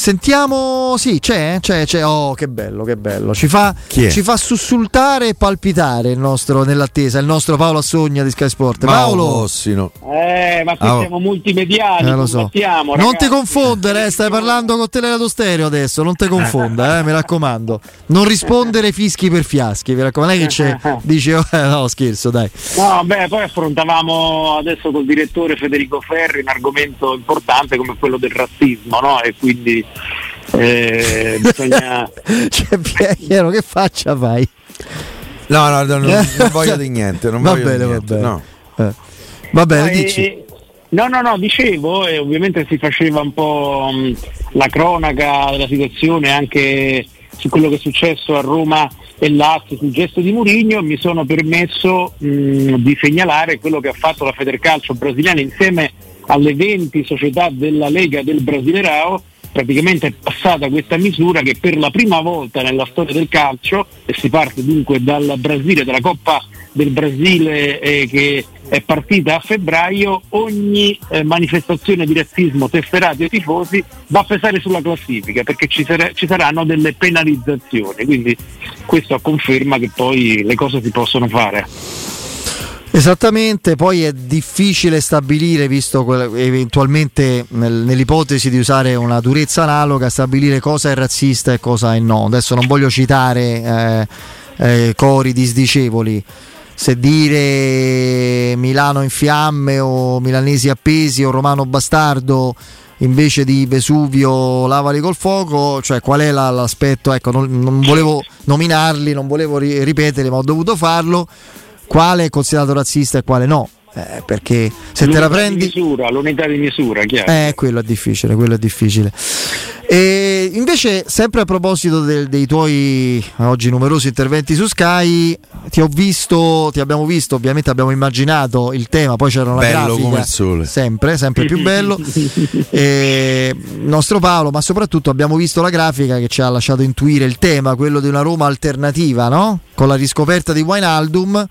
Sentiamo, sì, c'è, c'è, c'è. Oh, che bello, che bello. Ci fa, ci fa sussultare e palpitare il nostro, nell'attesa, il nostro Paolo Assogna di Sky Sport. Paolo, Ossino. Eh, ma qui Ah, oh. siamo multimediali, eh, lo so. Non ti confondere, eh, stai parlando con Telerato Stereo adesso, non ti confonda, eh, mi raccomando. Non rispondere fischi per fiaschi, mi raccomando. Non è che c'è, dici, oh, eh, no, scherzo, dai. No, beh, poi affrontavamo adesso col direttore Federico Ferri un argomento importante come quello del razzismo, no? E quindi eh, bisogna... Cioè, Piero, che faccia fai? No, no, no, non, non voglio di niente. Non Va voglio bene, di va niente. bene. No. Eh. Va bene, No, dici. e- No, no, no, dicevo, e ovviamente si faceva un po' mh, la cronaca della situazione anche su quello che è successo a Roma e Lazio sul gesto di Mourinho, mi sono permesso mh, di segnalare quello che ha fatto la Federcalcio brasiliana insieme alle 20 società della Lega del Brasilerao, praticamente è passata questa misura che per la prima volta nella storia del calcio, e si parte dunque dal Brasile, dalla Coppa del Brasile eh, che è partita a febbraio, ogni eh, manifestazione di razzismo tesserati ai tifosi va a pesare sulla classifica perché ci, sare- ci saranno delle penalizzazioni, quindi questo conferma che poi le cose si possono fare. Esattamente, poi è difficile stabilire, visto eventualmente nel- nell'ipotesi di usare una durezza analoga, stabilire cosa è razzista e cosa è no. Adesso non voglio citare eh, eh, cori disdicevoli. Se dire Milano in fiamme o milanesi appesi o romano bastardo invece di Vesuvio lavali col fuoco, cioè qual è la- l'aspetto? Ecco, non, non volevo nominarli, non volevo ri- ripetere, ma ho dovuto farlo. Quale è considerato razzista e quale no? Eh, perché se te la L'unità di prendi. misura, l'unità di misura, chiaro. Eh, quello è difficile, quello è difficile. E invece, sempre a proposito del- dei tuoi oggi numerosi interventi su Sky, ti ho visto, ti abbiamo visto, ovviamente abbiamo immaginato il tema, poi c'era una Bello grafica. come il sole. Sempre, sempre più bello. E il nostro Paolo, ma soprattutto abbiamo visto la grafica che ci ha lasciato intuire il tema, quello di una Roma alternativa, no? Con la riscoperta di Wijnaldum.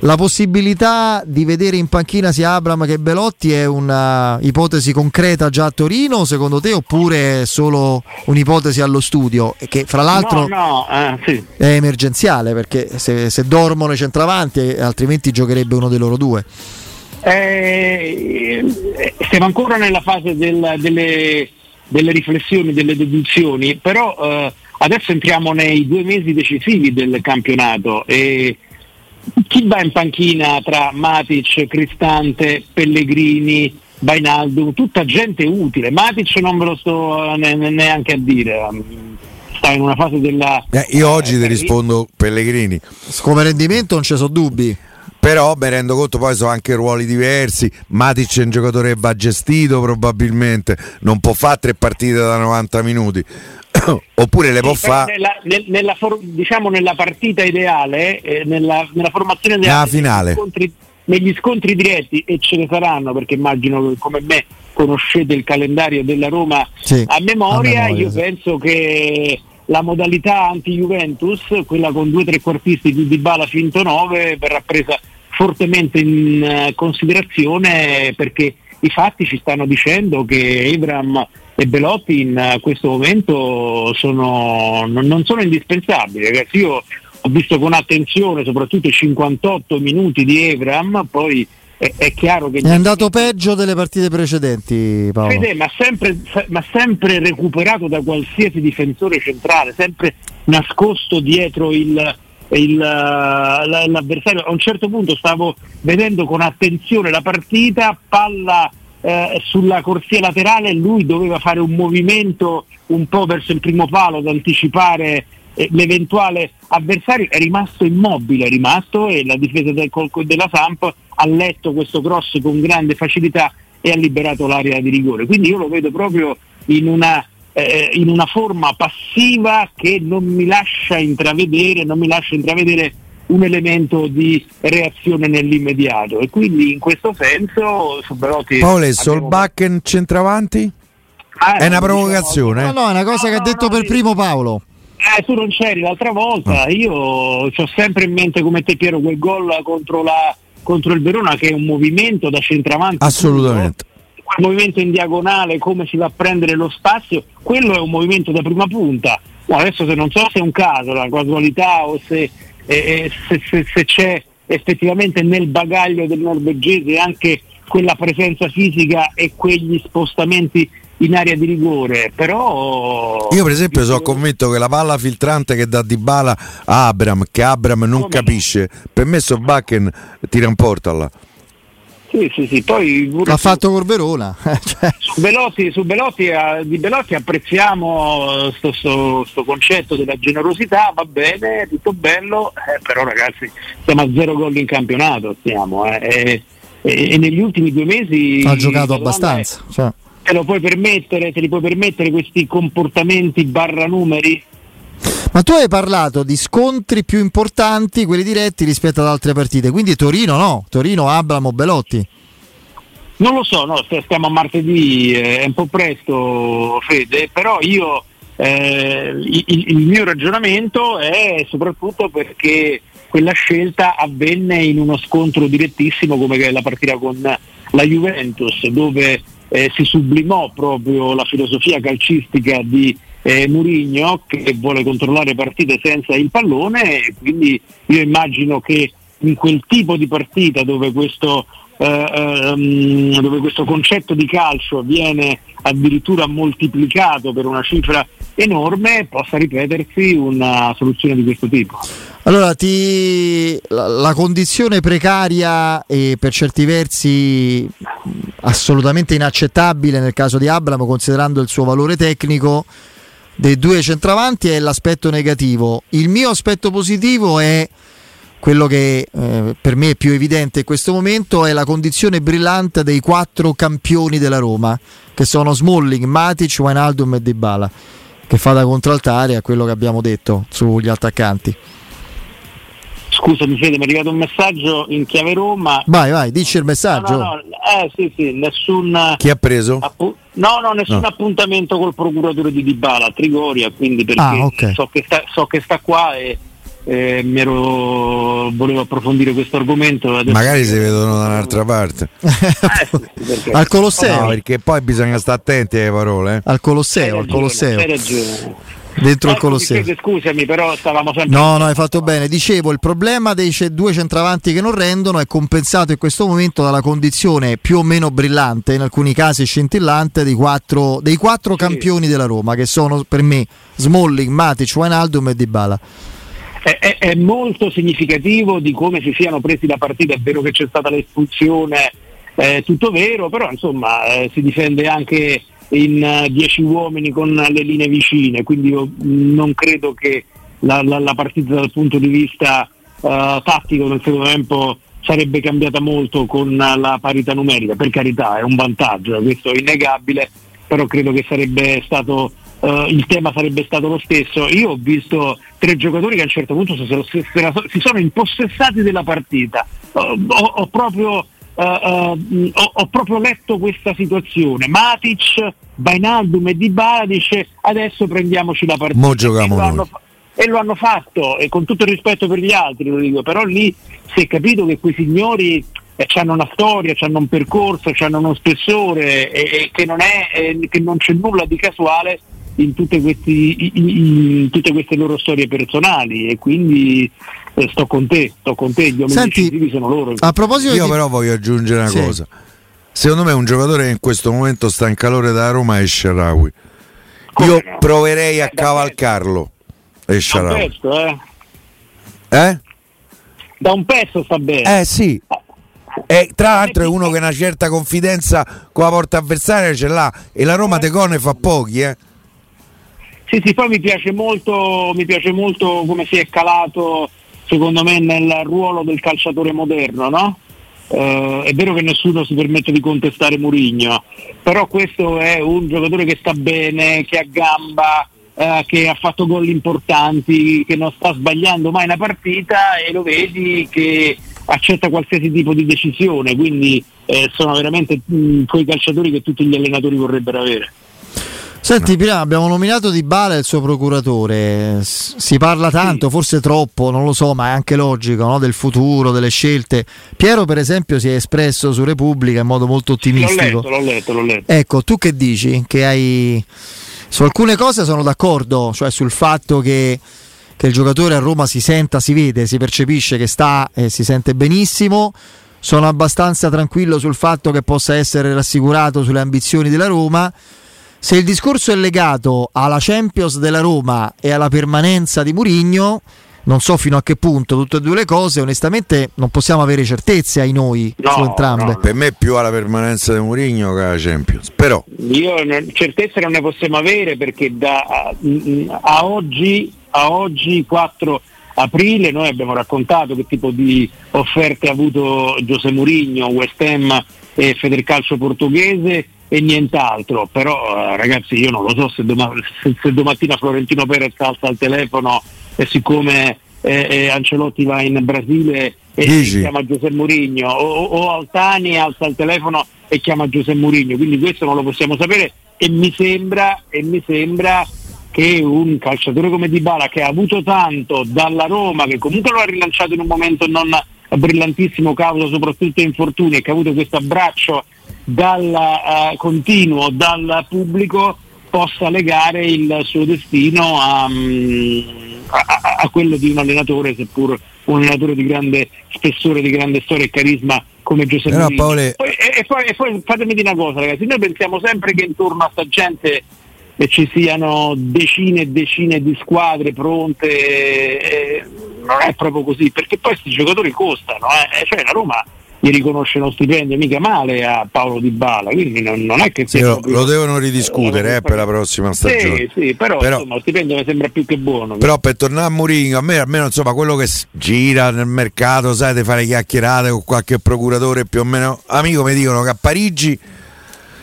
La possibilità di vedere in panchina sia Abram che Belotti è una ipotesi concreta già a Torino, secondo te, oppure è solo un'ipotesi allo studio? Che fra l'altro No, no, eh, sì. è emergenziale perché se, se dormono i centravanti, eh, altrimenti giocherebbe uno dei loro due. Eh, eh, siamo ancora nella fase del- delle, delle riflessioni, delle deduzioni, però eh, adesso entriamo nei due mesi decisivi del campionato e chi va in panchina tra Matic, Cristante, Pellegrini, Bainaldo, tutta gente utile. Matic non ve lo sto eh, ne- ne- neanche a dire, sta in una fase della... Eh, io oggi ti rispondo Pellegrini. Come rendimento non ci sono dubbi. Però mi rendo conto poi sono anche ruoli diversi. Matic è un giocatore che va gestito probabilmente, non può fare tre partite da 90 minuti. Oppure le può fare nella, nel- nella for- diciamo nella partita ideale, eh, nella, nella formazione ideale, Nella finale. negli scontri, negli scontri diretti, e ce ne saranno perché immagino che come me conoscete il calendario della Roma Sì, a memoria, a memoria, io sì. penso che la modalità anti-Juventus, quella con due trequartisti di Dybala finto 9, verrà presa fortemente in eh, considerazione perché i fatti ci stanno dicendo che Ebram e Belotti in eh, questo momento sono, non, sono indispensabili. Ragazzi, io ho visto con attenzione soprattutto i 58 minuti di Ebram, poi è, è chiaro che... È andato peggio delle partite precedenti, Paolo. Fede, ma sempre, ma sempre recuperato da qualsiasi difensore centrale, sempre nascosto dietro il, il, l'avversario. A un certo punto stavo vedendo con attenzione la partita, palla eh, sulla corsia laterale, lui doveva fare un movimento un po' verso il primo palo ad anticipare eh, l'eventuale avversario, è rimasto immobile, è rimasto e la difesa del, della Samp ha letto questo cross con grande facilità e ha liberato l'area di rigore. Quindi io lo vedo proprio in una, eh, in una forma passiva che non mi lascia intravedere, non mi lascia intravedere un elemento di reazione nell'immediato e quindi in questo senso Belotti Paolo e Solbakken centravanti? Ah, è una provocazione no no è una cosa no, che ha detto no, per primo Paolo eh, tu non c'eri l'altra volta, io ho sempre in mente come te Piero quel gol contro la contro il Verona che è un movimento da centravanti. Assolutamente. Un movimento in diagonale, come si va a prendere lo spazio, quello è un movimento da prima punta. Adesso se non so se è un caso, la casualità o se, eh, se, se, se c'è effettivamente nel bagaglio del norvegese anche quella presenza fisica e quegli spostamenti in area di rigore, però io per esempio sono convinto che la palla filtrante che dà di bala a Abram, che Abram non Come capisce, no? per me Solbakken tira in porta là. Sì, sì, sì. Poi l'ha fatto col Verona. Cioè. su Belotti, su Belotti, eh, di Belotti apprezziamo questo concetto della generosità, va bene, tutto bello, eh, però ragazzi siamo a zero gol in campionato, stiamo, eh, e, e, negli ultimi due mesi ha giocato abbastanza. Cioè te lo puoi permettere, te li puoi permettere questi comportamenti barra numeri? Ma tu hai parlato di scontri più importanti, quelli diretti rispetto ad altre partite, quindi Torino no, Torino, Abramo, Belotti. Non lo so, no, stiamo a martedì, eh, è un po' presto Fede, però io eh, il, il, mio ragionamento è soprattutto perché quella scelta avvenne in uno scontro direttissimo come la partita con la Juventus, dove eh, si sublimò proprio la filosofia calcistica di eh, Murigno che vuole controllare partite senza il pallone quindi io immagino che in quel tipo di partita dove questo, eh, um, dove questo concetto di calcio viene addirittura moltiplicato per una cifra enorme possa ripetersi una soluzione di questo tipo. Allora, ti... la, la, condizione precaria e per certi versi assolutamente inaccettabile nel caso di Abramo, considerando il suo valore tecnico, dei due centravanti è l'aspetto negativo. Il mio aspetto positivo è quello che eh, per me è più evidente in questo momento è la condizione brillante dei quattro campioni della Roma, che sono Smalling, Matic, Wijnaldum e Dybala, che fa da contraltare a quello che abbiamo detto sugli attaccanti. Scusami Fede, mi è arrivato un messaggio in chiave Roma. Vai, vai, dici il messaggio. No, no, no. Eh sì, sì, nessun... Chi ha preso? Appu- no, no, nessun no. appuntamento col procuratore di Dybala, Trigoria, quindi perché ah, okay. so, che sta, so, che sta, qua e eh, ero, volevo approfondire questo argomento. Magari si vedono da un'altra parte. eh, sì, al Colosseo. No, perché poi bisogna stare attenti alle parole. Eh. Al Colosseo, al Colosseo. Dentro il Colosseo. Scusami, però stavamo sempre. No, no, hai fatto bene. Dicevo, il problema dei due centravanti che non rendono è compensato in questo momento dalla condizione più o meno brillante, in alcuni casi scintillante, dei quattro, dei quattro sì. campioni della Roma, che sono per me Smalling, Matic, Wijnaldum e Dybala. È, è, è molto significativo di come si siano presi la partita. È vero che c'è stata l'espulsione, è tutto vero, però insomma eh, si difende anche in 10 uh, uomini con le linee vicine, quindi io non credo che la, la, la partita dal punto di vista uh, tattico nel secondo tempo sarebbe cambiata molto con la parità numerica, per carità è un vantaggio, questo è innegabile, però credo che sarebbe stato, uh, il tema sarebbe stato lo stesso. Io ho visto tre giocatori che a un certo punto si sono, si sono impossessati della partita, ho, ho proprio uh, uh, ho, ho, proprio letto questa situazione. Matic, Bainaldum e Di Bala dice adesso prendiamoci la partita. Mo giochiamo e, lo e lo hanno fatto, e con tutto il rispetto per gli altri lo dico, però lì si è capito che quei signori eh, hanno una storia, hanno un percorso, hanno uno spessore e, e che, non è, eh, che non c'è nulla di casuale in tutte, questi, in, in tutte queste loro storie personali e quindi eh, sto con te, sto con te, gli uomini Senti, decisivi sono loro. A proposito Io di... però voglio aggiungere una Sì. cosa. Secondo me un giocatore che in questo momento sta in calore da Roma è Sharawi. Come Io no? proverei a Eh, da cavalcarlo. E Da un Sharawi. pezzo, eh. Eh? Da un pezzo sta bene. Eh sì. E tra l'altro è uno che una certa confidenza con la porta avversaria ce l'ha e la Roma De Cone fa pochi, eh. Sì, sì, poi mi piace molto, mi piace molto come si è calato, secondo me, nel ruolo del calciatore moderno, no? Eh, è vero che nessuno si permette di contestare Murigno, però questo è un giocatore che sta bene, che ha gamba, eh, che ha fatto gol importanti, che non sta sbagliando mai una partita e lo vedi che accetta qualsiasi tipo di decisione, quindi eh, sono veramente mh, quei calciatori che tutti gli allenatori vorrebbero avere. Senti, prima abbiamo nominato Di Bala il suo procuratore. Si parla tanto, forse troppo, non lo so, ma è anche logico, no? del futuro, delle scelte. Piero, per esempio, si è espresso su Repubblica in modo molto L'ho ottimistico. letto, l'ho letto, l'ho letto. Ecco, tu che dici? Che hai. Su alcune cose sono d'accordo, cioè sul fatto che, che il giocatore a Roma si senta, si vede, si percepisce che sta e si sente benissimo. Sono abbastanza tranquillo sul fatto che possa essere rassicurato sulle ambizioni della Roma. Se il discorso è legato alla Champions della Roma e alla permanenza di Murigno, non so fino a che punto tutte e due le cose, onestamente non possiamo avere certezze ai noi No, su entrambe. no. Per me è più alla permanenza di Mourinho che alla Champions. Però Io non- certezze non ne possiamo avere perché da, a, a oggi, a oggi 4 aprile noi abbiamo raccontato che tipo di offerte ha avuto Giuseppe Mourinho, West Ham e Federcalcio portoghese e nient'altro, però eh, ragazzi io non lo so se, doma- se- domattina Florentino Perez alza il telefono e siccome eh, eh, Ancelotti va in Brasile e Dici? chiama Giuseppe Mourinho o, o Altani alza il telefono e chiama Giuseppe Mourinho, quindi questo non lo possiamo sapere e mi sembra, e mi sembra che un calciatore come Dybala che ha avuto tanto dalla Roma, che comunque lo ha rilanciato in un momento non brillantissimo causa soprattutto infortuni e che ha avuto questo abbraccio dal eh, continuo dal pubblico possa legare il suo destino a, mm, a- a- a quello di un allenatore, seppur un allenatore di grande spessore, di grande storia e carisma come Giuseppe Mourinho. Paolo- Poi- e, e poi, e poi fatemi dire una cosa ragazzi, noi pensiamo sempre che intorno a sta gente eh, ci siano decine e decine di squadre pronte, eh, non è proprio così, perché poi questi giocatori costano, eh, cioè la Roma gli riconosce uno stipendio mica male a Paolo Di Bala, quindi non, non è che sì, lo, proprio- lo devono ridiscutere eh, per la prossima stagione. Sì, sì, però, Però- insomma, lo stipendio mi sembra più che buono. Però per tornare a Mourinho, a me almeno insomma quello che gira nel mercato, sai, di fare chiacchierate con qualche procuratore più o meno amico, mi dicono che a Parigi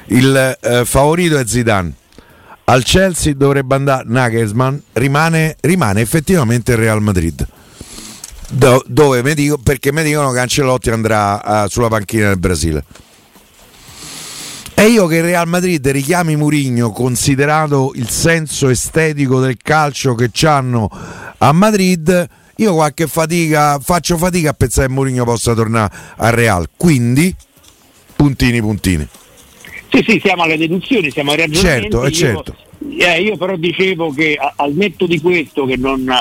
il eh, favorito è Zidane. Al Chelsea dovrebbe andare Nagelsmann, rimane, rimane effettivamente il Real Madrid. Do- dove mi dico, perché mi dicono che Ancelotti andrà eh, sulla panchina del Brasile. E io che il Real Madrid richiami Mourinho, considerato il senso estetico del calcio che hanno a Madrid, io qualche fatica, faccio fatica a pensare che Mourinho possa tornare al Real. Quindi, puntini, puntini. Sì, sì, siamo alle deduzioni, siamo ai ragionamenti. Certo, io, certo. eh, io però dicevo che al netto di questo, che, non,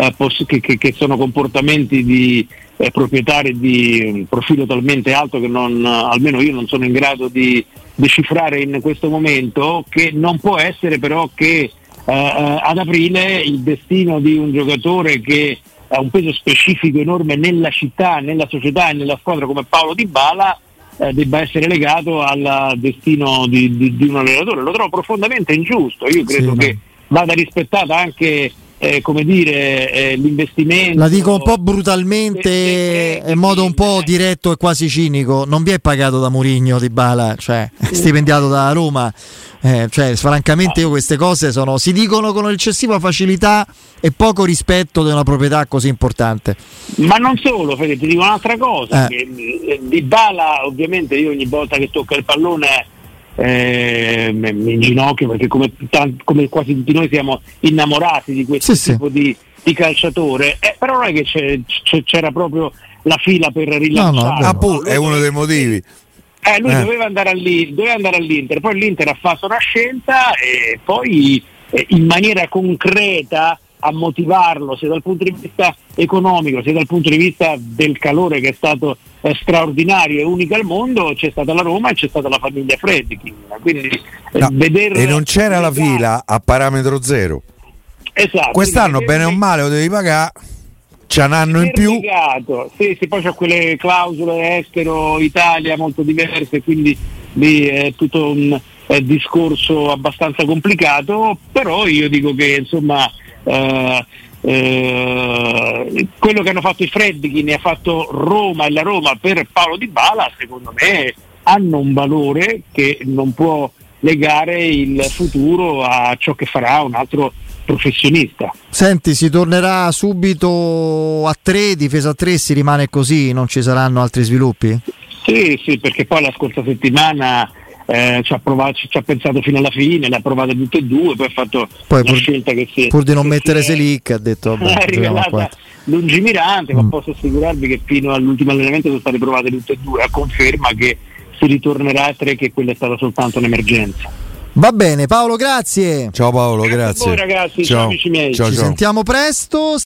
eh, poss- che- che- che sono comportamenti di eh, proprietari di un profilo talmente alto che non, almeno io non sono in grado di decifrare in questo momento, che non può essere però che eh, eh, ad aprile il destino di un giocatore che ha un peso specifico enorme nella città, nella società e nella squadra come Paolo Di Bala eh, debba essere legato al destino di, di- di un allenatore. Lo trovo profondamente ingiusto. Io credo Sì, che vada rispettata anche eh, come dire, eh, l'investimento. La dico un po' brutalmente Eh, eh, in modo un po' diretto e quasi cinico. Non vi è pagato da Mourinho di Bala, cioè stipendiato da Roma. Eh, cioè, francamente, io queste cose sono, si dicono con eccessiva facilità e poco rispetto di una proprietà così importante. Ma non solo, Fede, ti dico un'altra cosa. Eh. Che, eh, di Bala, ovviamente, io ogni volta che tocca il pallone eh, mi mi inginocchio perché come, come quasi tutti noi siamo innamorati di questo Sì, sì. tipo Di, di calciatore. Eh, però non è che c'è- c'è- c'era proprio la fila per No, no, vero. Ah, pu- è uno dei motivi. Eh, lui Eh. doveva, andare doveva andare all'Inter, poi l'Inter ha fatto una scelta e poi eh, in maniera concreta a motivarlo sia dal punto di vista economico sia dal punto di vista del calore che è stato eh, straordinario e unico al mondo c'è stata la Roma e c'è stata la famiglia Fredkin quindi eh, No, veder- e non c'era la fila a parametro zero. esatto, Quest'anno, bene o male, lo devi pagare. C'è un anno in più. Legato. Sì, sì, poi c'è quelle clausole estero Italia molto diverse, quindi lì è tutto un eh, discorso abbastanza complicato, però io dico che insomma eh, eh, quello che hanno fatto i Fredkin e ha fatto Roma e la Roma per Paolo Di Bala, secondo me hanno un valore che non può legare il futuro a ciò che farà un altro professionista. Senti, si tornerà subito a 3, difesa a 3, si rimane così, non ci saranno altri sviluppi? Sì, sì, perché poi la scorsa settimana eh, ci, ha provato- ci ha pensato fino alla fine, le ha provate tutte e due, poi ha fatto Poi una pur- scelta che si Pur di non mettere Selic, ha detto vabbè, è rivelata lungimirante, Mm. ma posso assicurarvi che fino all'ultimo allenamento sono state provate tutte e due, a conferma che si ritornerà a tre, che quella è stata soltanto un'emergenza. Va bene, Paolo, grazie. Ciao Paolo, Grazie a grazie. voi, ragazzi. Ciao, amici miei. Ciao, Ci ciao. sentiamo presto.